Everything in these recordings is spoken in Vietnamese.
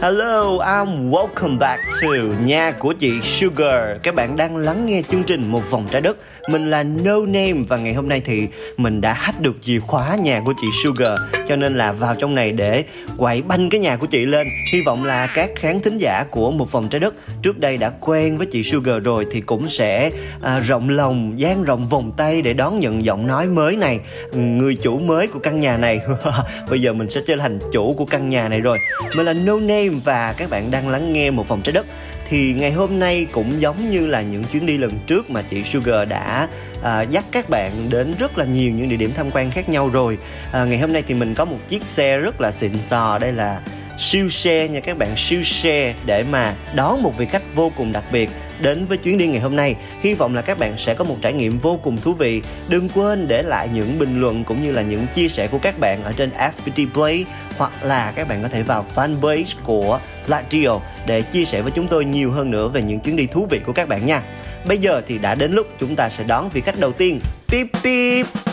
Hello, I'm welcome back to nhà của chị Sugar. Các bạn đang lắng nghe chương trình Một vòng trái đất. Mình là No Name và ngày hôm nay thì mình đã hack được chìa khóa nhà của chị Sugar, cho nên là vào trong này để quậy banh cái nhà của chị lên. Hy vọng là các khán thính giả của Một vòng trái đất trước đây đã quen với chị Sugar rồi thì cũng sẽ à, rộng lòng, dang rộng vòng tay để đón nhận giọng nói mới này, người chủ mới của căn nhà này. Bây giờ mình sẽ trở thành chủ của căn nhà này rồi. Mình là No Name và các bạn đang lắng nghe một vòng trái đất. Thì ngày hôm nay cũng giống như là những chuyến đi lần trước mà chị Sugar đã à, dắt các bạn đến rất là nhiều những địa điểm tham quan khác nhau rồi. À, ngày hôm nay thì mình có một chiếc xe rất là xịn sò. Đây là siêu xe nha các bạn siêu xe để mà đón một vị khách vô cùng đặc biệt đến với chuyến đi ngày hôm nay. Hy vọng là các bạn sẽ có một trải nghiệm vô cùng thú vị. Đừng quên để lại những bình luận cũng như là những chia sẻ của các bạn ở trên FPT Play hoặc là các bạn có thể vào fanpage của Pladio để chia sẻ với chúng tôi nhiều hơn nữa về những chuyến đi thú vị của các bạn nha. Bây giờ thì đã đến lúc chúng ta sẽ đón vị khách đầu tiên. Pip Pip.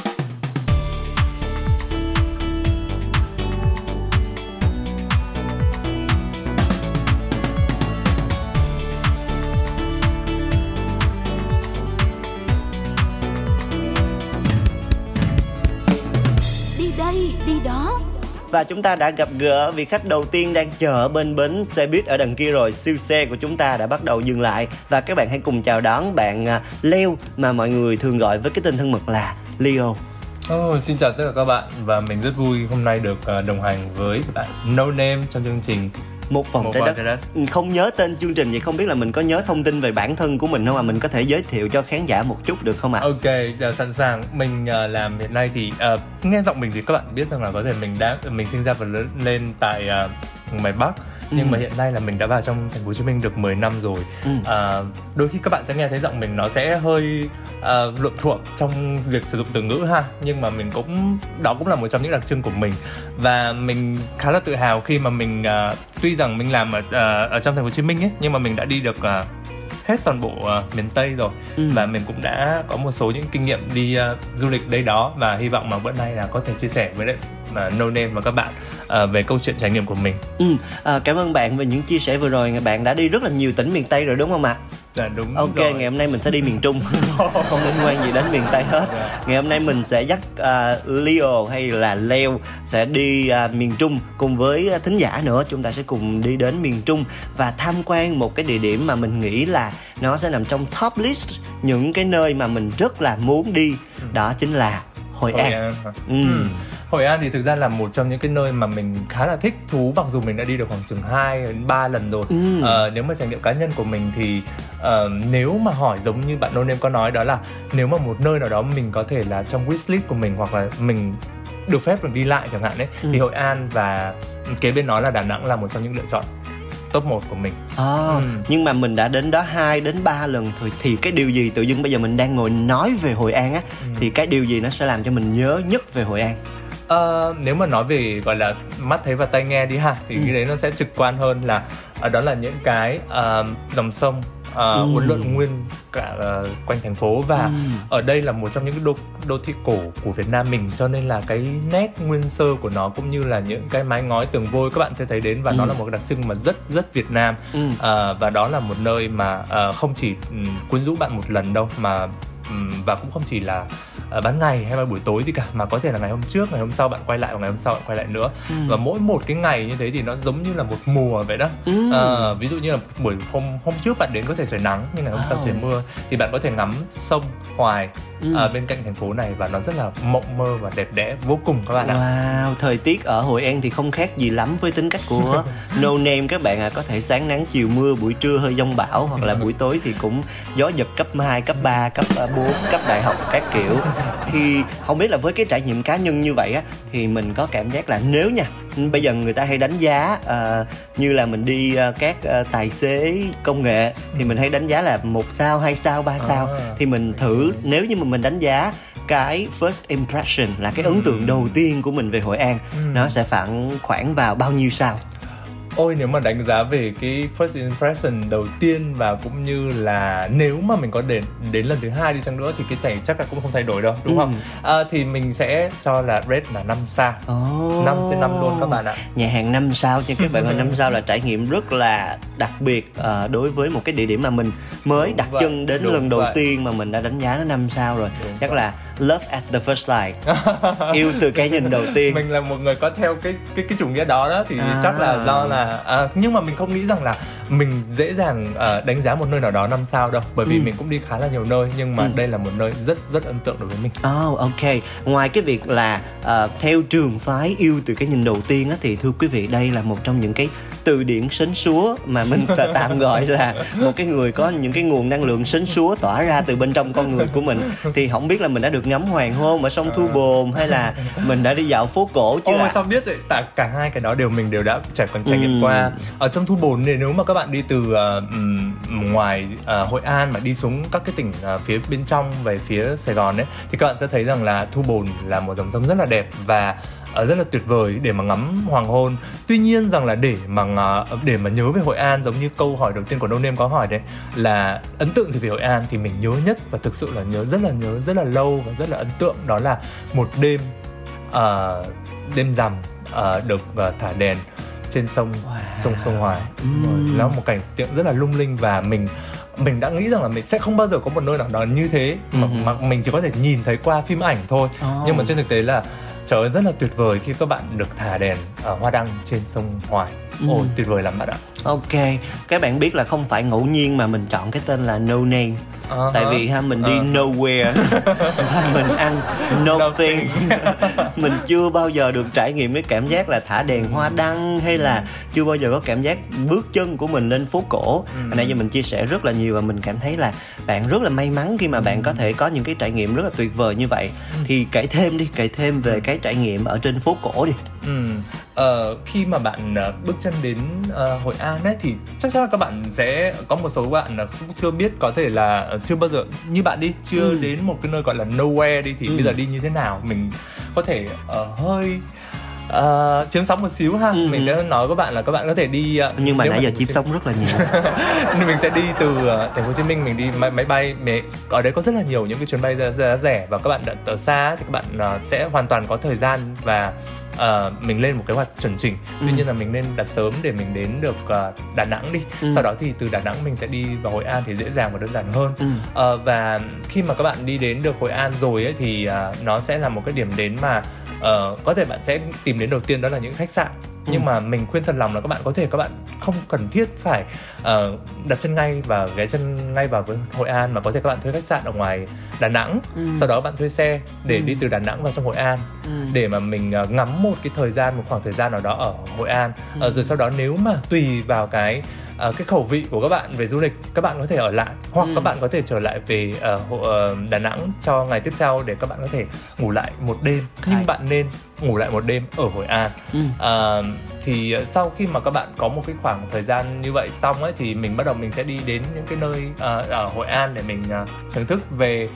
Và chúng ta đã gặp gỡ vị khách đầu tiên đang chờ ở bên bến xe buýt ở đằng kia rồi. Siêu xe của chúng ta đã bắt đầu dừng lại. Và các bạn hãy cùng chào đón bạn à, Leo Mà mọi người thường gọi với cái tên thân mật là Leo. Oh, xin chào tất cả các bạn và mình rất vui hôm nay được à, đồng hành với bạn No Name trong chương trình một vòng Một trái vòng đất. trái đất. Ừ, Không nhớ tên chương trình vậy không biết là mình có nhớ thông tin về bản thân của mình không ạ? Mình có thể giới thiệu cho khán giả một chút được không ạ? Ok, giờ sẵn sàng. Mình ờ, làm hiện nay thì ờ, nghe giọng mình thì các bạn biết rằng là có thể mình đã mình sinh ra và lớn lên tại ờ, ngoài Bắc nhưng Ừ. mà hiện nay là mình đã vào trong thành phố Hồ Chí Minh được 10 năm rồi. Ừ. Ờ, đôi khi các bạn sẽ nghe thấy giọng mình nó sẽ hơi ờ, luộm thuộm trong việc sử dụng từ ngữ ha, nhưng mà mình cũng đó cũng là một trong những đặc trưng của mình và mình khá là tự hào khi mà mình ờ, tuy rằng mình làm ở ờ, ở trong thành phố Hồ Chí Minh ấy nhưng mà mình đã đi được ờ, hết toàn bộ ờ, miền Tây rồi Ừ. và mình cũng đã có một số những kinh nghiệm đi ờ, du lịch đây đó và hy vọng mà bữa nay là có thể chia sẻ với lại uh, No Name và các bạn ờ, về câu chuyện trải nghiệm của mình. Ừ, à, cảm ơn bạn về những chia sẻ vừa rồi Bạn đã đi rất là nhiều tỉnh miền Tây rồi đúng không ạ? Dạ đúng Ok, rồi. ngày hôm nay mình sẽ đi miền Trung Không liên quan gì đến miền Tây hết Dạ. Ngày hôm nay mình sẽ dắt à, Leo hay là Leo Sẽ đi à, miền Trung cùng với à, thính giả nữa Chúng ta sẽ cùng đi đến miền Trung Và tham quan một cái địa điểm mà mình nghĩ là Nó sẽ nằm trong top list Những cái nơi mà mình rất là muốn đi Đó chính là Hội Hội An? Ừ. Ừ. Hội An thì thực ra là một trong những cái nơi mà mình khá là thích thú mặc dù mình đã đi được khoảng chừng 2 đến 3 lần rồi. Ừ. Ờ, nếu mà trải nghiệm cá nhân của mình thì ờ, nếu mà hỏi giống như bạn No Name có nói đó là nếu mà một nơi nào đó mình có thể là trong wishlist của mình hoặc là mình được phép được đi lại chẳng hạn đấy Ừ. thì Hội An và kế bên nó là Đà Nẵng là một trong những lựa chọn top 1 của mình. À, Ừ. nhưng mà mình đã đến đó 2 đến 3 lần thôi thì cái điều gì tự dưng bây giờ mình đang ngồi nói về Hội An á Ừ. thì cái điều gì nó sẽ làm cho mình nhớ nhất về Hội An? Ờ, nếu mà nói về gọi là mắt thấy và tai nghe đi ha thì Ừ. cái đấy nó sẽ trực quan hơn là ờ, đó là những cái ờ, dòng sông uh, Ừ. uốn lượn nguyên cả ờ, quanh thành phố và Ừ. ở đây là một trong những cái đô đô thị cổ của Việt Nam mình cho nên là cái nét nguyên sơ của nó cũng như là những cái mái ngói tường vôi các bạn sẽ thấy đến và nó Ừ. là một đặc trưng mà rất rất Việt Nam Ừ. Ờ, và đó là một nơi mà ờ, không chỉ ừm, quyến rũ bạn một lần đâu mà ừm, và cũng không chỉ là ờ, ban ngày hay là buổi tối gì cả mà có thể là ngày hôm trước ngày hôm sau bạn quay lại và ngày hôm sau bạn quay lại nữa Ừ. và mỗi một cái ngày như thế thì nó giống như là một mùa vậy đó Ừ. Ờ, ví dụ như là buổi hôm hôm trước bạn đến có thể trời nắng nhưng ngày hôm sau Wow. trời mưa thì bạn có thể ngắm sông hoài Ừ. ờ, bên cạnh thành phố này và nó rất là mộng mơ và đẹp đẽ vô cùng các bạn ạ Wow, thời tiết ở Hội An thì không khác gì lắm với tính cách của No Name các bạn ạ. Có thể sáng nắng chiều mưa, buổi trưa hơi giông bão hoặc là buổi tối thì cũng gió giật cấp 2, cấp 3, cấp 4, cấp đại học các kiểu. thì không biết là với cái trải nghiệm cá nhân như vậy á thì mình có cảm giác là nếu nha bây giờ người ta hay đánh giá uh, như là mình đi uh, các uh, tài xế công nghệ thì mình hay đánh giá là một sao hai sao ba sao À. thì mình thử nếu như mà mình đánh giá cái first impression là cái ấn tượng đầu tiên của mình về Hội An. Ừ. nó sẽ phản khoảng vào bao nhiêu sao Ôi nếu mà đánh giá về cái first impression đầu tiên và cũng như là nếu mà mình có đến đến lần thứ hai đi chăng nữa thì cái này chắc là cũng không thay đổi đâu đúng Ừ. không? À, thì mình sẽ cho là rate là 5 sao. oh. 5 trên 5 luôn các bạn ạ. nhà hàng 5 sao cho các bạn ơi 5 sao là trải nghiệm rất là đặc biệt ờ, đối với một cái địa điểm mà mình mới Đúng đặt vậy, chân đến đúng lần đầu vậy. tiên mà mình đã đánh giá nó 5 sao rồi Đúng chắc vậy. là love at the first sight yêu từ cái nhìn đầu tiên mình là một người có theo cái cái cái chủ nghĩa đó đó thì À. chắc là do là à, nhưng mà mình không nghĩ rằng là mình dễ dàng à, đánh giá một nơi nào đó năm sao đâu bởi vì Ừ. mình cũng đi khá là nhiều nơi nhưng mà Ừ. đây là một nơi rất rất ấn tượng đối với mình Oh, ok. Ngoài cái việc là ờ, theo trường phái yêu từ cái nhìn đầu tiên á, thì thưa quý vị đây là một trong những cái từ điển sến súa mà mình tạm gọi là một cái người có những cái nguồn năng lượng sến súa tỏa ra từ bên trong con người của mình thì không biết là mình đã được ngắm hoàng hôn ở sông Thu Bồn hay là mình đã đi dạo phố cổ chưa Ôi sao biết vậy? Tại cả hai cái đó đều mình đều đã trải còn trải nghiệm Ừ. qua. Ở trong Thu Bồn thì nếu mà các bạn đi từ ờ, ừm, ngoài ờ, Hội An mà đi xuống các cái tỉnh ờ, phía bên trong về phía Sài Gòn ấy thì các bạn sẽ thấy rằng là Thu Bồn là một dòng sông rất là đẹp và ờ, rất là tuyệt vời để mà ngắm hoàng hôn. Tuy nhiên rằng là để mà để mà nhớ về Hội An giống như câu hỏi đầu tiên của Nêm có hỏi đấy là ấn tượng gì về Hội An thì mình nhớ nhất và thực sự là nhớ rất là nhớ rất là lâu và rất là ấn tượng đó là một đêm ờ, đêm rằm ờ, được ờ, thả đèn trên sông Wow. sông sông Hoài Ừm. nó một cảnh tượng rất là lung linh và mình mình đã nghĩ rằng là mình sẽ không bao giờ có một nơi nào đó như thế mà, Ừm. mà mình chỉ có thể nhìn thấy qua phim ảnh thôi Oh. nhưng mà trên thực tế là trời ơi, rất là tuyệt vời khi các bạn được thả đèn ở hoa đăng trên sông Hoài ôi Ừm. tuyệt vời lắm bạn ạ. Ok, các bạn biết là không phải ngẫu nhiên mà mình chọn cái tên là No Name. Ờ Tại vì ha mình đi Ờ. nowhere và mình ăn nothing. Mình chưa bao giờ được trải nghiệm cái cảm giác là thả đèn hoa đăng Hay là chưa bao giờ có cảm giác bước chân của mình lên phố cổ. Ừ. Nãy giờ mình chia sẻ rất là nhiều và mình cảm thấy là bạn rất là may mắn khi mà bạn có thể có những cái trải nghiệm rất là tuyệt vời như vậy. Thì kể thêm đi, kể thêm về cái trải nghiệm ở trên phố cổ đi. Ừ. Ờ, khi mà bạn ờ, bước chân đến ờ, Hội An ấy thì chắc chắn là các bạn sẽ có một số bạn là cũng chưa biết có thể là ờ, chưa bao giờ như bạn đi chưa Ừ. đến một cái nơi gọi là nowhere đi thì Ừ. bây giờ đi như thế nào mình có thể ờ, hơi ờ, chiếm sóng một xíu ha Ừ. mình sẽ nói với bạn là các bạn có thể đi ờ, Nhưng mà nãy giờ chiếm sống rất là nhiều mình sẽ đi từ ờ, thành phố Hồ Chí Minh mình đi máy, máy bay mẹ ở đấy có rất là nhiều những cái chuyến bay giá, giá rẻ và các bạn ở xa thì các bạn ờ, sẽ hoàn toàn có thời gian và ờ, mình lên một kế hoạch chuẩn chỉnh tuy Ừ. nhiên là mình nên đặt sớm để mình đến được ờ, Đà Nẵng đi Ừ. sau đó thì từ Đà Nẵng mình sẽ đi vào Hội An thì dễ dàng và đơn giản hơn ừ. Ờ, và khi mà các bạn đi đến được Hội An rồi ấy thì à, nó sẽ là một cái điểm đến mà ờ, có thể bạn sẽ tìm đến đầu tiên đó là những khách sạn nhưng Ừ. mà mình khuyên thật lòng là các bạn có thể các bạn không cần thiết phải ờ, đặt chân ngay và ghé chân ngay vào với Hội An mà có thể các bạn thuê khách sạn ở ngoài Đà Nẵng Ừ. sau đó bạn thuê xe để Ừ. đi từ Đà Nẵng vào trong Hội An Ừ. để mà mình ờ, ngắm một cái thời gian một khoảng thời gian nào đó ở Hội An Ờ, rồi sau đó nếu mà tùy vào cái ờ, cái khẩu vị của các bạn về du lịch các bạn có thể ở lại hoặc Ừ. các bạn có thể trở lại về Hồ- ờ, Đà Nẵng cho ngày tiếp theo để các bạn có thể ngủ lại một đêm Hay. nhưng bạn nên ngủ lại một đêm ở Hội An Ừ. Ờ, thì sau khi mà các bạn có một cái khoảng thời gian như vậy xong ấy thì mình bắt đầu mình sẽ đi đến những cái nơi ờ, ở Hội An để mình ờ, thưởng thức về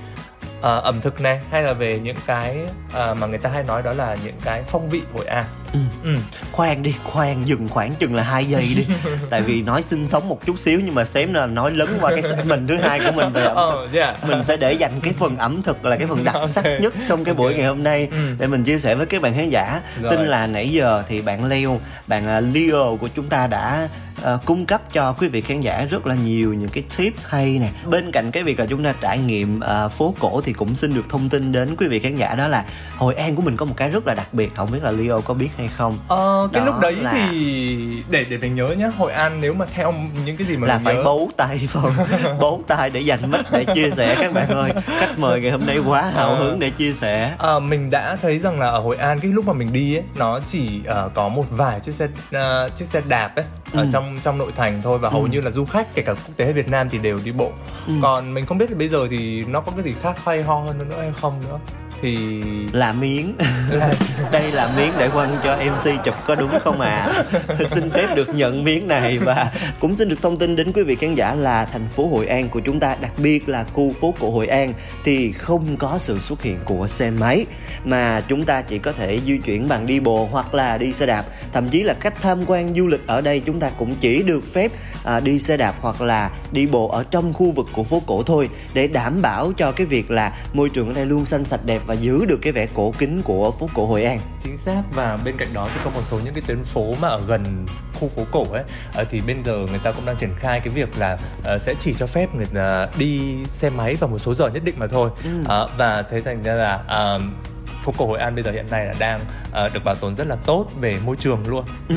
ờ, ẩm thực này hay là về những cái ờ, mà người ta hay nói đó là những cái phong vị Hội An. Ừ. Ừ. khoan đi khoan dừng khoảng chừng là hai giây đi tại vì nói sinh sống một chút xíu nhưng mà xém là nói lấn qua cái segment thứ hai của mình về ẩm thực Oh, yeah. mình sẽ để dành cái phần ẩm thực là cái phần đặc sắc Ok. nhất trong cái buổi Ok. ngày hôm nay Ừ. để mình chia sẻ với các bạn khán giả Rồi. tin là nãy giờ thì bạn Leo bạn Leo của chúng ta đã à, cung cấp cho quý vị khán giả rất là nhiều những cái tips hay nè. Bên cạnh cái việc là chúng ta trải nghiệm à, phố cổ thì cũng xin được thông tin đến quý vị khán giả đó là Hội An của mình có một cái rất là đặc biệt không biết là Leo có biết hay không? Ờ, cái Đó lúc đấy là- thì để để mình nhớ nhá Hội An nếu mà theo những cái gì mà là phải nhớ. bấu tay vào bấu tay để dành mic để chia sẻ các bạn ơi. Khách mời ngày hôm nay quá hào Ờ. hứng để chia sẻ. Ờ, mình đã thấy rằng là ở Hội An cái lúc mà mình đi ấy nó chỉ ờ, có một vài chiếc xe ờ, chiếc xe đạp ấy ở Ừ. trong trong nội thành thôi và hầu Ừ. như là du khách kể cả quốc tế hay Việt Nam thì đều đi bộ Ừ. còn mình không biết là bây giờ thì nó có cái gì khác hay ho hơn nữa hay không nữa thì là miếng. Đây là miếng để quăng cho mc chụp có đúng không ạ? Xin phép được nhận miếng này và cũng xin được thông tin đến quý vị khán giả là thành phố hội an của chúng ta đặc biệt là khu phố cổ hội an thì không có sự xuất hiện của xe máy mà chúng ta chỉ có thể di chuyển bằng đi bộ hoặc là đi xe đạp. Thậm chí là khách tham quan du lịch ở đây chúng ta cũng chỉ được phép à, đi xe đạp hoặc là đi bộ ở trong khu vực của phố cổ thôi để đảm bảo cho cái việc là môi trường ở đây luôn xanh sạch đẹp và giữ được cái vẻ cổ kính của phố cổ Hội An. chính xác và bên cạnh đó thì có một số những cái tuyến phố mà ở gần khu phố cổ ấy ờ, thì bây giờ người ta cũng đang triển khai cái việc là ờ, sẽ chỉ cho phép người ta đi xe máy vào một số giờ nhất định mà thôi Ừ. Ờ, và thế thành ra là ờ, phố cổ Hội An bây giờ hiện nay là đang ờ, được bảo tồn rất là tốt về môi trường luôn Ừ,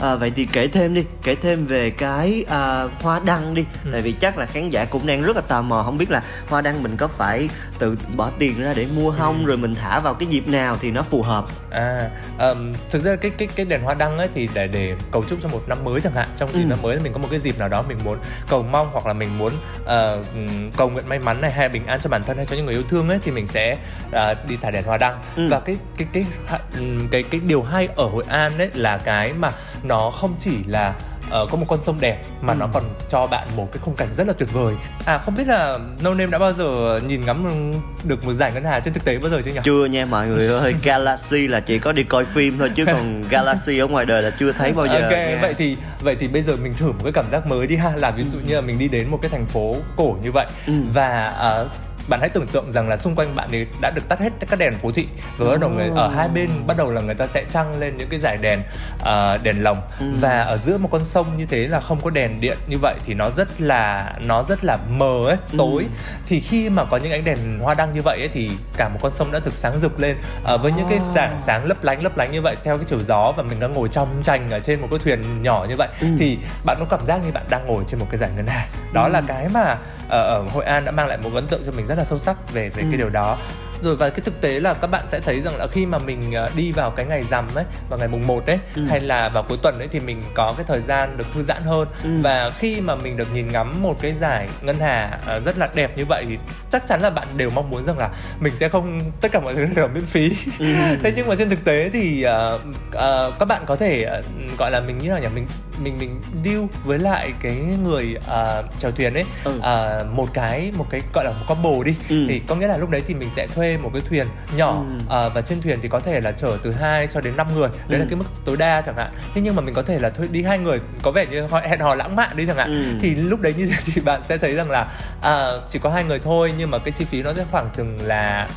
à, vậy thì kể thêm đi, kể thêm về cái à, hoa đăng đi, Ừ. tại vì chắc là khán giả cũng đang rất là tò mò, không biết là hoa đăng mình có phải tự bỏ tiền ra để mua không, Ừ. rồi mình thả vào cái dịp nào thì nó phù hợp. À, ừm, thực ra cái cái cái đèn hoa đăng ấy thì để để cầu chúc cho một năm mới chẳng hạn trong dịp Ừ. năm mới mình có một cái dịp nào đó mình muốn cầu mong hoặc là mình muốn ừm, cầu nguyện may mắn này hay bình an cho bản thân hay cho những người yêu thương ấy thì mình sẽ ờ, đi thả đèn hoa đăng Ừ. và cái cái cái cái cái cái điều hay ở Hội An ấy là cái mà nó không chỉ là ờ, có một con sông đẹp mà Ừ. nó còn cho bạn một cái khung cảnh rất là tuyệt vời à không biết là No Name đã bao giờ nhìn ngắm được một giải ngân hà trên thực tế bao giờ chưa nhỉ? Chưa nha mọi người ơi, Galaxy là chỉ có đi coi phim thôi chứ còn Galaxy ở ngoài đời là chưa thấy bao giờ. ok nha. vậy thì vậy thì bây giờ mình thử một cái cảm giác mới đi ha là ví dụ như là mình đi đến một cái thành phố cổ như vậy Ừ. và ờ, bạn hãy tưởng tượng rằng là xung quanh bạn thì đã được tắt hết các đèn phố thị và bắt đầu người ở hai bên bắt đầu là người ta sẽ trăng lên những cái dải đèn ờ, đèn lồng Ừ. và ở giữa một con sông như thế là không có đèn điện như vậy thì nó rất là nó rất là mờ ấy Ừ. tối thì khi mà có những ánh đèn hoa đăng như vậy ấy, thì cả một con sông đã thực sáng rực lên ờ, với những cái sáng sáng lấp lánh lấp lánh như vậy theo cái chiều gió và mình đang ngồi trong tranh ở trên một cái thuyền nhỏ như vậy Ừ. thì bạn có cảm giác như bạn đang ngồi trên một cái giải ngân hà đó Ừ. là cái mà ờ, ở Hội An đã mang lại một ấn tượng cho mình rất là sâu sắc về về Ừ. cái điều đó rồi và cái thực tế là các bạn sẽ thấy rằng là khi mà mình ờ, đi vào cái ngày rằm ấy vào ngày mùng 1 ấy Ừ. hay là vào cuối tuần ấy thì mình có cái thời gian được thư giãn hơn Ừ. và khi mà mình được nhìn ngắm một cái giải ngân hà ờ, rất là đẹp như vậy thì chắc chắn là bạn đều mong muốn rằng là mình sẽ không tất cả mọi thứ đều miễn phí Ừ. thế nhưng mà trên thực tế thì ờ, ờ, các bạn có thể ờ, gọi là mình như nào nhỉ mình mình mình deal với lại cái người ờ, chèo thuyền ấy Ừ. ờ, một cái một cái gọi là một combo đi Ừ. thì có nghĩa là lúc đấy thì mình sẽ thuê một cái thuyền nhỏ Ừ. ờ, và trên thuyền thì có thể là chở từ 2 cho đến 5 người đấy Ừ. là cái mức tối đa chẳng hạn thế nhưng mà mình có thể là thuê đi hai người có vẻ như họ hẹn hò lãng mạn đi chẳng hạn Ừ. thì lúc đấy như thế thì bạn sẽ thấy rằng là à, chỉ có hai người thôi nhưng mà cái chi phí nó sẽ khoảng chừng là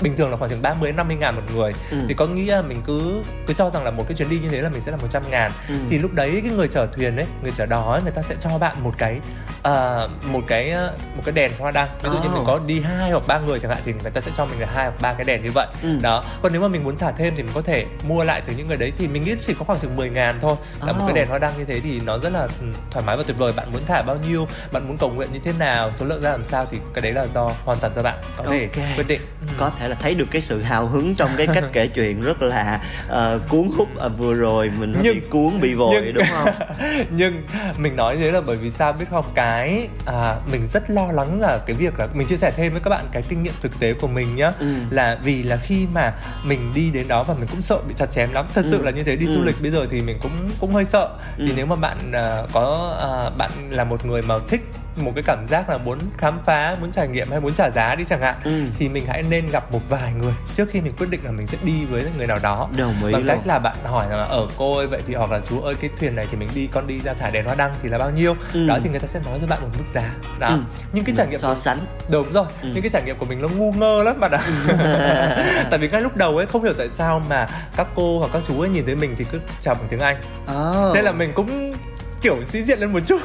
bình thường là khoảng chừng 30 đến 50 ngàn một người Ừ. thì có nghĩa là mình cứ cứ cho rằng là một cái chuyến đi như thế là mình sẽ là 100 ngàn Ừ. thì lúc đấy cái người chở thuyền ấy người chở đò ấy người ta sẽ cho bạn một cái à, một cái ờ, một cái đèn hoa đăng ví dụ như Oh. mình có đi hai hoặc ba người chẳng hạn thì người ta sẽ cho mình là hai hoặc ba cái đèn như vậy Ừ. đó còn nếu mà mình muốn thả thêm thì mình có thể mua lại từ những người đấy thì mình nghĩ chỉ có khoảng chừng 10 ngàn thôi là một Oh. cái đèn hoa đăng như thế thì nó rất là ừ, thoải mái và tuyệt vời bạn muốn thả bao nhiêu bạn muốn cầu nguyện như thế nào số lượng ra làm sao thì cái đấy là do hoàn toàn do bạn có thể Ok. quyết định Ừ. có thể là thấy được cái sự hào hứng trong cái cách kể chuyện rất là ờ, cuốn hút Ờ, vừa rồi mình Nhưng- bị cuốn bị vội nhưng- đúng không nhưng mình nói thế là bởi vì sao biết không cái à, mình rất lo lắng là cái việc là mình chia sẻ thêm với các bạn cái kinh nghiệm thực tế của mình nhá Ừ. là vì là khi mà mình đi đến đó và mình cũng sợ bị chặt chém lắm thật sự Ừ. là như thế đi Ừ. du lịch bây giờ thì mình cũng cũng hơi sợ Ừ. thì nếu mà bạn à, có à, bạn là một người mà thích một cái cảm giác là muốn khám phá muốn trải nghiệm hay muốn trả giá đi chẳng hạn Ừ. thì mình hãy nên gặp một vài người trước khi mình quyết định là mình sẽ đi với người nào đó đồng ý bằng cách là bạn hỏi là ở cô ơi vậy thì hoặc là chú ơi cái thuyền này thì mình đi con đi ra thả đèn hoa đăng thì là bao nhiêu Ừ. đó thì người ta sẽ nói cho bạn một mức giá đó Ừ. nhưng cái trải nghiệm so sánh đúng rồi Ừ. những cái trải nghiệm của mình nó ngu ngơ lắm bạn ạ tại vì ngay lúc đầu ấy không hiểu tại sao mà các cô hoặc các chú ấy nhìn thấy mình thì cứ chào bằng tiếng anh oh. thế là mình cũng kiểu sĩ diện lên một chút.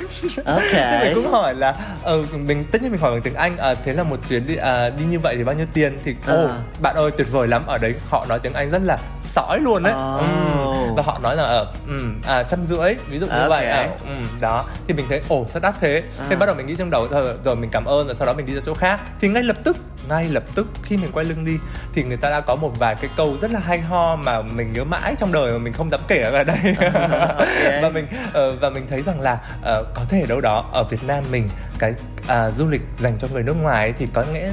Ok. Thế mình cũng hỏi là ờ, mình tất nhiên mình hỏi bằng tiếng Anh à, thế là một chuyến đi à, đi như vậy thì bao nhiêu tiền? Thì ô À. bạn ơi tuyệt vời lắm. Ở đấy họ nói tiếng Anh rất là sõi luôn đấy Ồ, Ừm. và họ nói là ở um, à, trăm rưỡi ví dụ như Ok. vậy à, um, đó. Thì mình thấy ồ sao đắt thế. À. thế bắt đầu mình nghĩ trong đầu rồi, rồi mình cảm ơn rồi sau đó mình đi ra chỗ khác. Thì ngay lập tức ngay lập tức khi mình quay lưng đi thì người ta đã có một vài cái câu rất là hay ho mà mình nhớ mãi trong đời mà mình không dám kể ở đây. Và mình ờ, và mình thấy rằng là ờ, có thể đâu đó ở Việt Nam mình cái à, du lịch dành cho người nước ngoài thì có nghĩa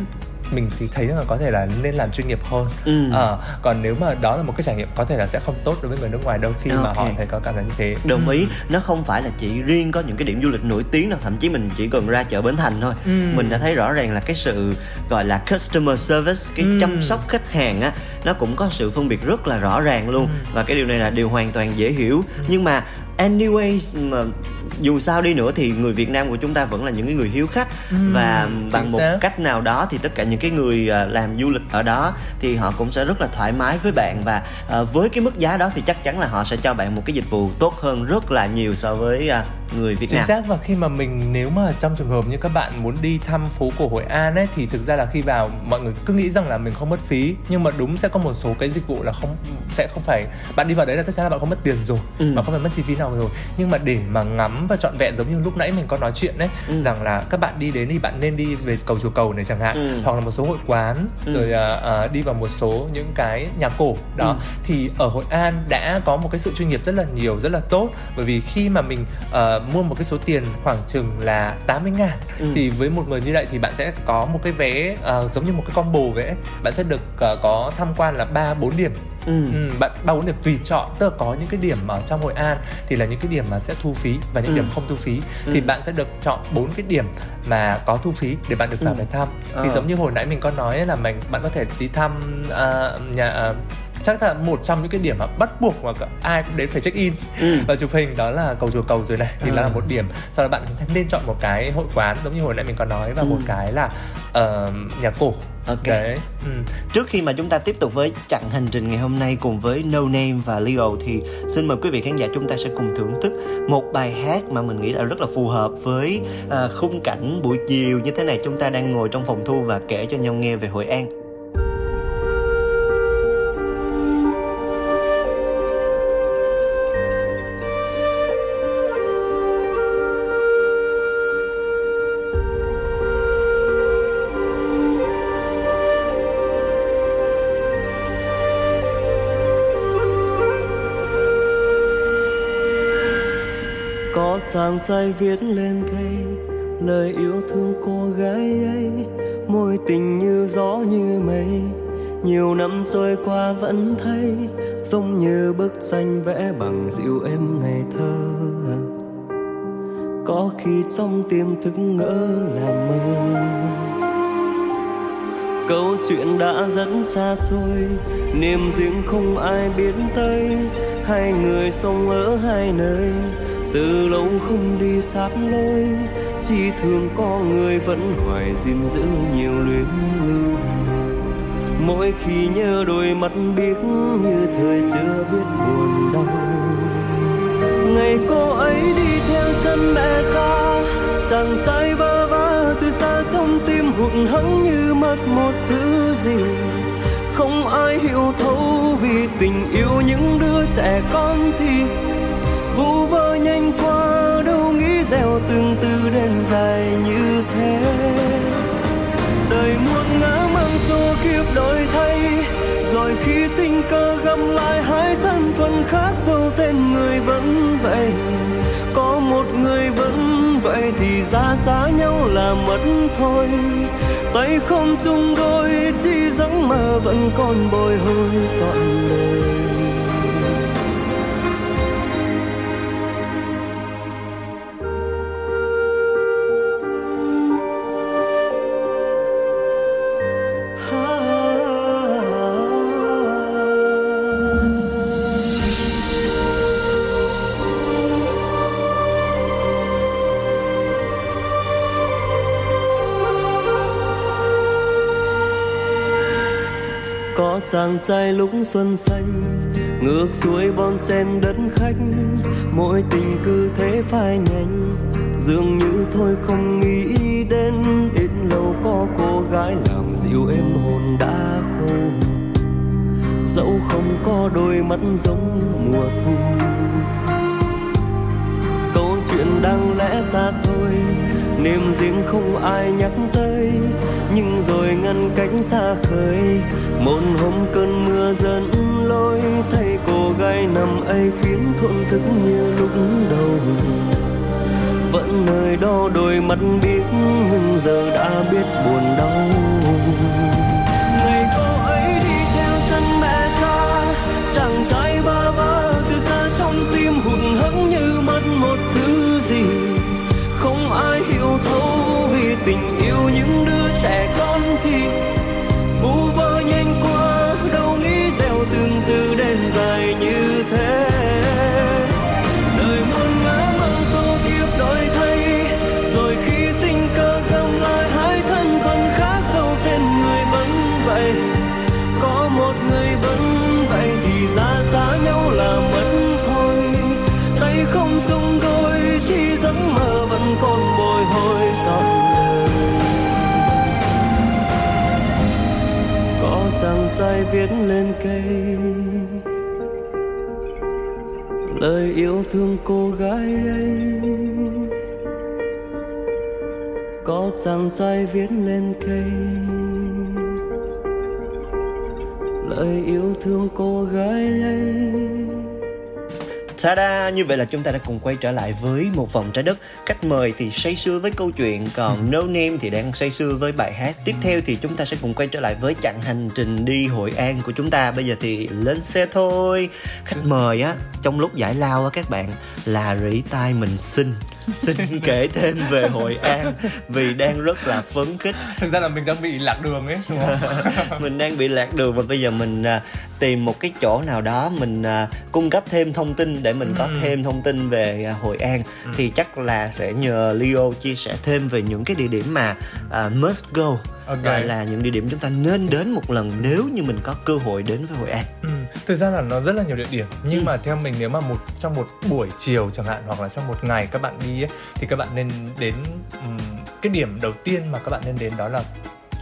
mình thì thấy là có thể là nên làm chuyên nghiệp hơn Ừ. Ờ, còn nếu mà đó là một cái trải nghiệm có thể là sẽ không tốt đối với người nước ngoài đâu khi mà Ok. họ thấy có cảm giác như thế đồng Ừ. ý nó không phải là chỉ riêng có những cái điểm du lịch nổi tiếng đâu thậm chí mình chỉ cần ra chợ bến thành thôi Ừ. mình đã thấy rõ ràng là cái sự gọi là customer service cái Ừ. chăm sóc khách hàng á nó cũng có sự phân biệt rất là rõ ràng luôn. Ừ. và cái điều này là điều hoàn toàn dễ hiểu. Nhưng mà anyways mà dù sao đi nữa thì người Việt Nam của chúng ta vẫn là những cái người hiếu khách. Ừ, và bằng một xác. cách nào đó thì tất cả những cái người à, làm du lịch ở đó thì họ cũng sẽ rất là thoải mái với bạn. Và à, với cái mức giá đó thì chắc chắn là họ sẽ cho bạn một cái dịch vụ tốt hơn rất là nhiều so với à, người Việt chính Nam. xác và khi mà mình nếu mà trong trường hợp như các bạn muốn đi thăm phố cổ Hội An ấy thì thực ra là khi vào mọi người cứ nghĩ rằng là mình không mất phí nhưng mà đúng sẽ có một số cái dịch vụ là không sẽ không phải bạn đi vào đấy là chắc chắn là bạn không mất tiền rồi Ừ. mà không phải mất chi phí nào rồi nhưng mà để mà ngắm và trọn vẹn giống như lúc nãy mình có nói chuyện đấy Ừ. rằng là các bạn đi đến thì bạn nên đi về cầu chùa cầu này chẳng hạn Ừ. hoặc là một số hội quán Ừ. rồi à, đi vào một số những cái nhà cổ đó Ừ. thì ở Hội An đã có một cái sự chuyên nghiệp rất là nhiều rất là tốt bởi vì khi mà mình mua một cái số tiền khoảng chừng là 80 ngàn Ừ. thì với một người như vậy thì bạn sẽ có một cái vé ờ, giống như một cái combo ấy. bạn sẽ được ờ, có tham quan là ba bốn điểm Ừ. Ừ, bạn ba bốn điểm tùy chọn tức là có những cái điểm ở trong Hội An thì là những cái điểm mà sẽ thu phí và những Ừ. điểm không thu phí thì Ừ. bạn sẽ được chọn bốn cái điểm mà có thu phí để bạn được vào Ừ. để thăm thì Ờ. giống như hồi nãy mình có nói là mình bạn có thể đi thăm ờ, nhà ờ, chắc là một trong những cái điểm mà bắt buộc mà ai cũng đến phải check in Ừ. và chụp hình đó là cầu chùa cầu rồi này thì À. là một điểm sau đó bạn nên chọn một cái hội quán giống như hồi nãy mình có nói và Ừ. một cái là ờ, nhà cổ Ok. đấy ừ. Trước khi mà chúng ta tiếp tục với chặng hành trình ngày hôm nay cùng với No Name và Leo thì xin mời quý vị khán giả chúng ta sẽ cùng thưởng thức một bài hát mà mình nghĩ là rất là phù hợp với à, khung cảnh buổi chiều như thế này chúng ta đang ngồi trong phòng thu và kể cho nhau nghe về Hội An. Chàng trai viết lên cây, lời yêu thương cô gái ấy. Môi tình như gió như mây, nhiều năm trôi qua vẫn thấy, giống như bức tranh vẽ bằng dịu em ngày thơ. Có khi trong tim thức ngỡ là mơ. Câu chuyện đã rất xa xôi, niềm riêng không ai biết tới. Hai người sống ở hai nơi từ lâu không đi sát lối, chỉ thương có người vẫn hoài gìn giữ nhiều luyến lưu. Mỗi khi nhớ đôi mắt biết như thời chưa biết buồn đau. Ngày cô ấy đi theo chân mẹ cha, chàng trai bơ vơ từ xa trong tim hụt hẫng như mất một thứ gì. Không ai hiểu thấu vì tình yêu những đứa trẻ con thì vu vơ nhanh qua, đâu nghĩ gieo từng từ đến dài như thế. Đời muôn ngã mang số kiếp đổi thay, rồi khi tình cờ gặp lại, hai thân phận khác dấu tên người vẫn vậy. Có một người vẫn vậy thì ra xa nhau là mất thôi. Tay không chung đôi, chỉ giấc mơ vẫn còn bồi hồi trọn đời. Chàng trai lúc xuân xanh, ngược xuôi bon sen đất khách. Mỗi tình cứ thế phai nhanh dường như thôi không nghĩ đến. Ít lâu có cô gái làm dịu em hồn đã khô dẫu không có đôi mắt giống mùa thu. Câu chuyện đang lẽ xa xôi, niềm riêng không ai nhắc tới. Nhưng rồi ngăn cánh xa khơi một hôm cơn mưa dẫn lối thay cô gái nằm ấy khiến thổn thức như lúc đầu. Vẫn nơi đó đôi mắt biết nhưng giờ đã biết buồn đau. Tay viết lên cây. Lời yêu thương cô gái ấy có chàng trai viết lên cây. Lời yêu thương cô gái ấy Ta-da! Như vậy là chúng ta đã cùng quay trở lại với một vòng trái đất. Khách mời thì say sưa với câu chuyện Còn No Name thì đang say sưa với bài hát. Tiếp theo thì chúng ta sẽ cùng quay trở lại với chặng hành trình đi Hội An của chúng ta. Bây giờ thì lên xe thôi. Khách mời á, trong lúc giải lao á các bạn Là rỉ tai mình xin Xin kể thêm về Hội An Vì đang rất là phấn khích thực ra là mình đang bị lạc đường ấy đúng không mình đang bị lạc đường và bây giờ mình à, tìm một cái chỗ nào đó mình à, cung cấp thêm thông tin để mình có Ừ. thêm thông tin về à, Hội An thì chắc là sẽ nhờ Leo chia sẻ thêm về những cái địa điểm mà à, must go Ok. gọi là những địa điểm chúng ta nên đến một lần nếu như mình có cơ hội đến với Hội An. Ừ, thực ra là nó rất là nhiều địa điểm nhưng Ừ. mà theo mình nếu mà một trong một buổi chiều chẳng hạn hoặc là trong một ngày các bạn đi ấy, thì các bạn nên đến ừm, cái điểm đầu tiên mà các bạn nên đến đó là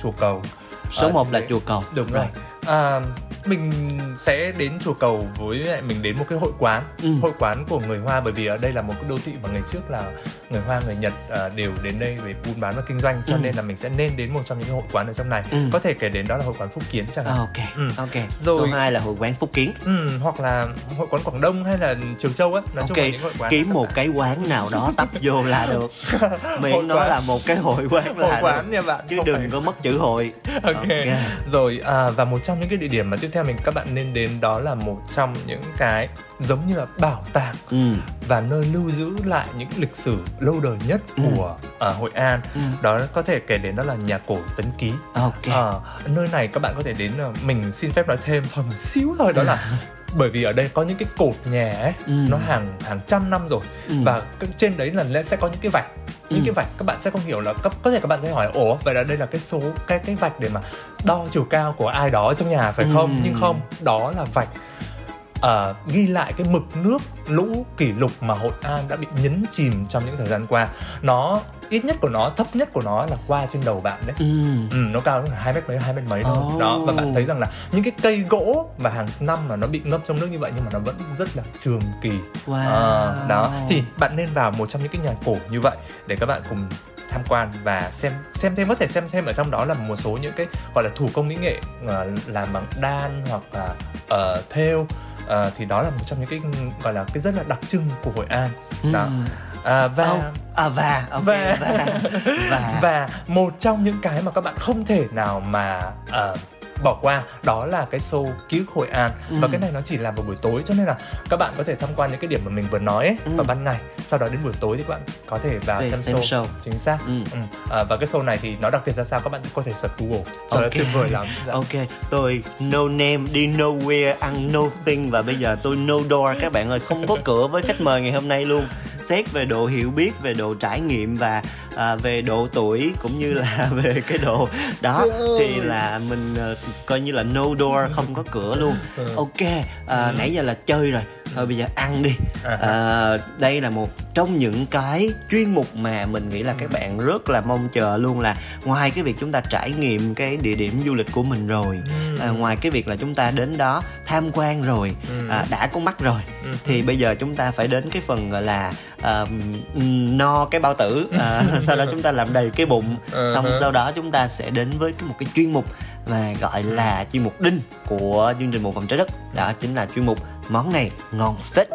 chùa cầu. Số Ờ, 1 thì là chùa cầu. đúng rồi à, mình sẽ đến chùa cầu với lại mình đến một cái hội quán Ừ. hội quán của người hoa bởi vì ở đây là một cái đô thị mà ngày trước là người hoa người nhật à, đều đến đây để buôn bán và kinh doanh cho Ừ. nên là mình sẽ nên đến một trong những hội quán ở trong này Ừ. có thể kể đến đó là hội quán phúc kiến chẳng À, hạn ok, Ừ. ok. Rồi- Số 2 là hội quán Phúc Kiến. Ừ, hoặc là hội quán Quảng Đông hay là Trường Châu á nói chung là những hội quán kiếm một cái quán nào đó tấp vô là được. Miễn nó là một cái hội quán là hội được. quán nha bạn chứ không đừng phải- có mất chữ hội. ok rồi à, và một trong những cái địa điểm mà tiếp theo mình các bạn nên đến đó là một trong những cái giống như là bảo tàng Ừ. và nơi lưu giữ lại những lịch sử lâu đời nhất Ừ. của à, Hội An Ừ. đó có thể kể đến đó là nhà cổ Tấn Ký Ok. Ờ, nơi này các bạn có thể đến ờ, mình xin phép nói thêm thôi một xíu thôi đó là bởi vì ở đây có những cái cột nhà ấy Ừ. nó hàng hàng trăm năm rồi Ừ. và trên đấy là lẽ sẽ có những cái vạch những Ừ. cái vạch các bạn sẽ không hiểu là có, có thể các bạn sẽ hỏi ủa vậy là đây là cái số cái cái vạch để mà đo chiều cao của ai đó trong nhà phải không Ừ. nhưng không đó là vạch ờ, ghi lại cái mực nước lũ kỷ lục mà Hội An đã bị nhấn chìm trong những thời gian qua nó ít nhất của nó thấp nhất của nó là qua trên đầu bạn đấy Ừ. Ừ, nó cao đến hai mét mấy hai mét mấy thôi Oh. đó và bạn thấy rằng là những cái cây gỗ mà hàng năm mà nó bị ngâm trong nước như vậy nhưng mà nó vẫn rất là trường kỳ Wow. Ờ, đó thì bạn nên vào một trong những cái nhà cổ như vậy để các bạn cùng tham quan và xem xem thêm có thể xem thêm ở trong đó là một số những cái gọi là thủ công mỹ nghệ ờ, làm bằng đan hoặc là ờ, thêu Ờ, thì đó là một trong những cái gọi là cái rất là đặc trưng của Hội An. Đó. Ừ. à, và Oh, à và ok, Và- và. Và và. một trong những cái mà các bạn không thể nào mà ờ, bỏ qua đó là cái show ký ức Hội An Ừ. và cái này nó chỉ làm vào buổi tối cho nên là các bạn có thể tham quan những cái điểm mà mình vừa nói ấy, Ừ. vào ban ngày sau đó đến buổi tối thì các bạn có thể vào xem, xem show. show. chính xác Ừ. Ừ. À, và cái show này thì nó đặc biệt ra sao các bạn có thể search Google cho nó Ok. tuyệt vời lắm Dạ. Ok, tôi no name đi nowhere ăn nothing và bây giờ tôi no door các bạn ơi, không có cửa với khách mời ngày hôm nay luôn. Xét về độ hiểu biết, về độ trải nghiệm và à, về độ tuổi cũng như là về cái độ đó Trời thì là mình ờ, coi như là no door không có cửa luôn. Ừ. Ok, à, nãy giờ là chơi rồi. Thôi bây giờ ăn đi À. à, đây là một trong những cái chuyên mục mà mình nghĩ là các bạn rất là mong chờ luôn là ngoài cái việc chúng ta trải nghiệm cái địa điểm du lịch của mình rồi Ừ. à, ngoài cái việc là chúng ta đến đó tham quan rồi Ừ. à, đã có mắt rồi Ừ. thì bây giờ chúng ta phải đến cái phần gọi là à, no cái bao tử à, sau đó chúng ta làm đầy cái bụng Ừ xong sau đó chúng ta sẽ đến với cái- một cái chuyên mục mà gọi là chuyên mục đinh của chương trình một vòng trái đất đó chính là chuyên mục món này ngon phết.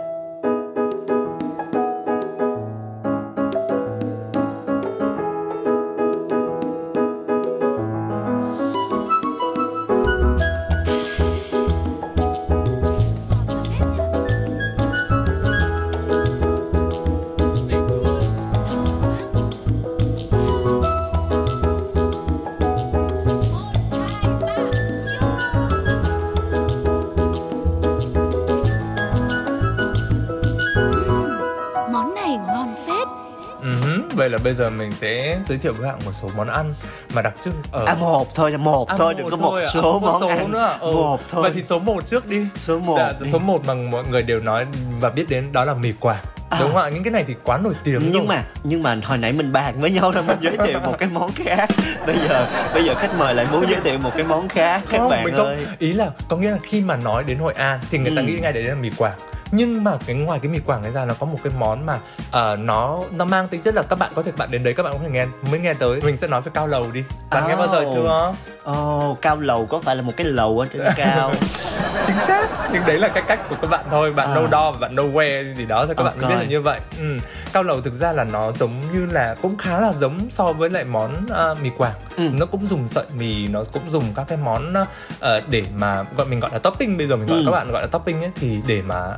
Là bây giờ mình sẽ giới thiệu với bạn một số món ăn mà đặc trưng ở à một thôi một À, thôi đừng có một à? số có món số ăn nữa. Ừ. một thôi Vậy thì số 1 trước đi. số một Dạ, đi. số 1 mà mọi người đều nói và biết đến đó là mì quảng. À. Đúng không ạ? Những cái này thì quá nổi tiếng rồi. nhưng mà nhưng mà hồi nãy mình bàn với nhau là mình giới thiệu một cái món khác bây giờ bây giờ khách mời lại muốn giới thiệu một cái món khác các không, bạn mình ơi không ý là có nghĩa là khi mà nói đến Hội An thì người ta Ừ. nghĩ ngay đấy là mì quảng nhưng mà cái ngoài cái mì quảng ấy ra nó có một cái món mà ờ, nó nó mang tính chất là các bạn có thể bạn đến đấy các bạn có thể nghe mới nghe tới mình sẽ nói về cao lầu đi bạn nghe bao giờ Oh. chưa ồ cao lầu có phải là một cái lầu ở trên cao chính xác nhưng đấy là cái cách của các bạn thôi bạn À. no đo và bạn no wear gì đó thì các bạn mới Ok. biết là như vậy ừ. cao lầu thực ra là nó giống như là cũng khá là giống so với lại món ờ, mì quảng Ừ. nó cũng dùng sợi mì nó cũng dùng các cái món ờ, để mà gọi mình gọi là topping bây giờ mình gọi Ừ. các bạn gọi là topping ấy thì để mà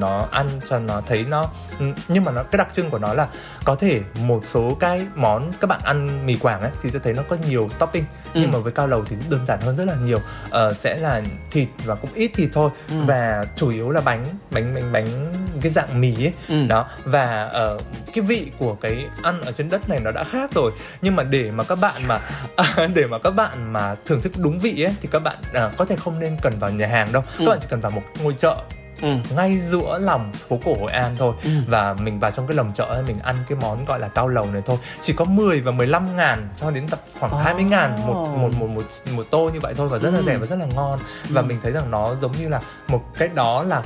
nó ăn cho nó thấy nó ừ, nhưng mà nó cái đặc trưng của nó là có thể một số cái món các bạn ăn mì quảng ấy thì sẽ thấy nó có nhiều topping Ừ. nhưng mà với cao lầu thì đơn giản hơn rất là nhiều Ờ, sẽ là thịt và cũng ít thịt thôi Ừ. và chủ yếu là bánh bánh bánh bánh cái dạng mì ấy Ừ. đó và ờ, cái vị của cái ăn ở trên đất này nó đã khác rồi nhưng mà để mà các bạn mà để mà các bạn mà thưởng thức đúng vị ấy thì các bạn à, có thể không nên cần vào nhà hàng đâu Ừ. các bạn chỉ cần vào một ngôi chợ ừ. ngay giữa lòng phố cổ Hội An thôi Ừ. và mình vào trong cái lòng chợ mình ăn cái món gọi là cao lầu này thôi chỉ có 10 và 15 ngàn cho đến tận khoảng Oh. 20 ngàn một, một, một, một, một tô như vậy thôi và rất là Ừ. rẻ và rất là ngon và Ừ. mình thấy rằng nó giống như là một cái đó là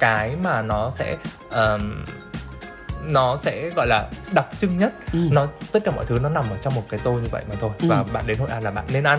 cái mà nó sẽ ờm, nó sẽ gọi là đặc trưng nhất Ừ. nó tất cả mọi thứ nó nằm ở trong một cái tô như vậy mà thôi Ừ. và bạn đến Hội An là bạn nên ăn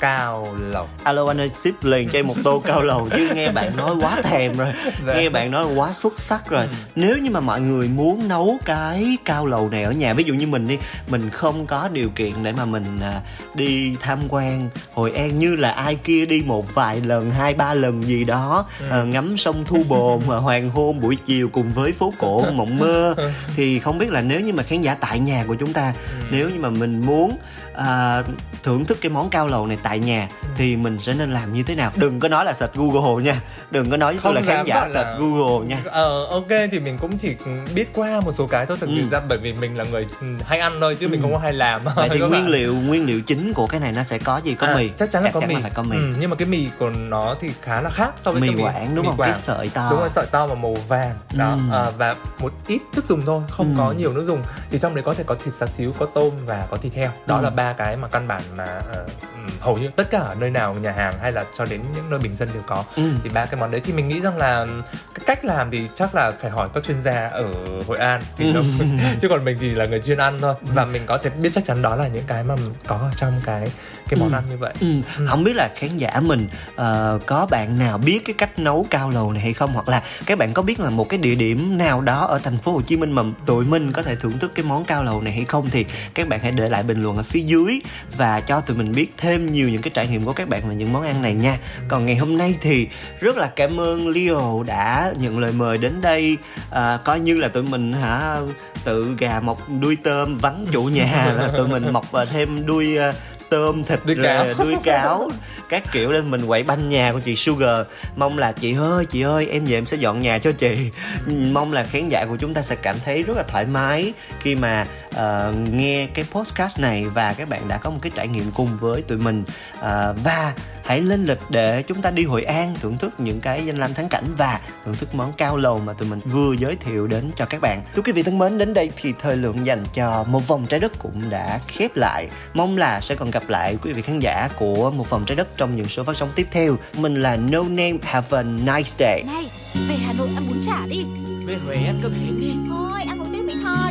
cao lầu alo anh ơi ship liền cho em một tô cao lầu chứ nghe bạn nói quá thèm rồi Dạ. nghe bạn nói quá xuất sắc rồi Ừ. nếu như mà mọi người muốn nấu cái cao lầu này ở nhà ví dụ như mình đi mình không có điều kiện để mà mình à, đi tham quan hội an như là ai kia đi một vài lần hai ba lần gì đó Ừ. à, ngắm sông thu bồn à, hoàng hôn buổi chiều cùng với phố cổ mộng mơ thì không biết là nếu như mà khán giả tại nhà của chúng ta Ừ. nếu như mà mình muốn à, thưởng thức cái món cao lầu này tại nhà Ừ. thì mình sẽ nên làm như thế nào đừng có nói là search google nha đừng có nói với tôi là khán giả là- search google nha Ờ ok thì mình cũng chỉ biết qua một số cái thôi thực Ừ. ra bởi vì mình là người hay ăn thôi chứ Ừ. mình không có hay làm vậy thì nguyên bạn. liệu nguyên liệu chính của cái này nó sẽ có gì có À, mì chắc chắn là có mì phải có mì Ừ, nhưng mà cái mì của nó thì khá là khác so với mì cái quảng đúng mì không quảng. cái sợi to đúng rồi sợi to và màu vàng đó Ừ. à, và một ít nước dùng thôi không Ừ. có nhiều nước dùng thì trong đấy có thể có thịt xá xíu có tôm và có thịt heo đó Ừ. là ba cái mà căn bản mà ờ, ừm, hầu như tất cả ở nơi nào nhà hàng hay là cho đến những nơi bình dân đều có ừ. thì ba cái món đấy thì mình nghĩ rằng là cái cách làm thì chắc là phải hỏi các chuyên gia ở Hội An thì nó, chứ còn mình chỉ là người chuyên ăn thôi và mình có thể biết chắc chắn đó là những cái mà có ở trong cái cái món Ừ. ăn như vậy Ừ. Ừ. không biết là khán giả mình ờ, có bạn nào biết cái cách nấu cao lầu này hay không hoặc là các bạn có biết là một cái địa điểm nào đó ở thành phố Hồ Chí Minh mà tụi mình có thể thưởng thức cái món cao lầu này hay không thì các bạn hãy để lại bình luận ở phía dưới và cho tụi mình biết thêm nhiều những cái trải nghiệm của các bạn về những món ăn này nha. Còn ngày hôm nay thì rất là cảm ơn Leo đã nhận lời mời đến đây. À, coi như là tụi mình hả tự gà mọc đuôi tôm vắng chủ nhà là tụi mình mọc à, thêm đuôi à, tôm thịt Đuôi cáo. đuôi cáo các kiểu lên mình quậy banh nhà của chị Sugar. Mong là chị ơi chị ơi em về em sẽ dọn nhà cho chị. Mong là khán giả của chúng ta sẽ cảm thấy rất là thoải mái khi mà uh, nghe cái podcast này và các bạn đã có một cái trải nghiệm cùng với tụi mình uh, và hãy lên lịch để chúng ta đi Hội An thưởng thức những cái danh lam thắng cảnh và thưởng thức món cao lầu mà tụi mình vừa giới thiệu đến cho các bạn. Thưa quý vị thân mến, đến đây thì thời lượng dành cho một vòng trái đất cũng đã khép lại. Mong là sẽ còn gặp lại quý vị khán giả của một vòng trái đất trong những số phát sóng tiếp theo. Mình là No Name. Have a nice day. Này, về Hà Nội ăn bún chả đi Về Huế ăn cơm hến đi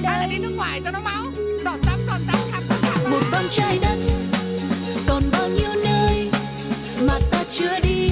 hay là đi nước ngoài cho nó máu. Giọt tắm giọt tắm, khắp khắp khắp một vòng trái đất còn bao nhiêu nơi mà ta chưa đi?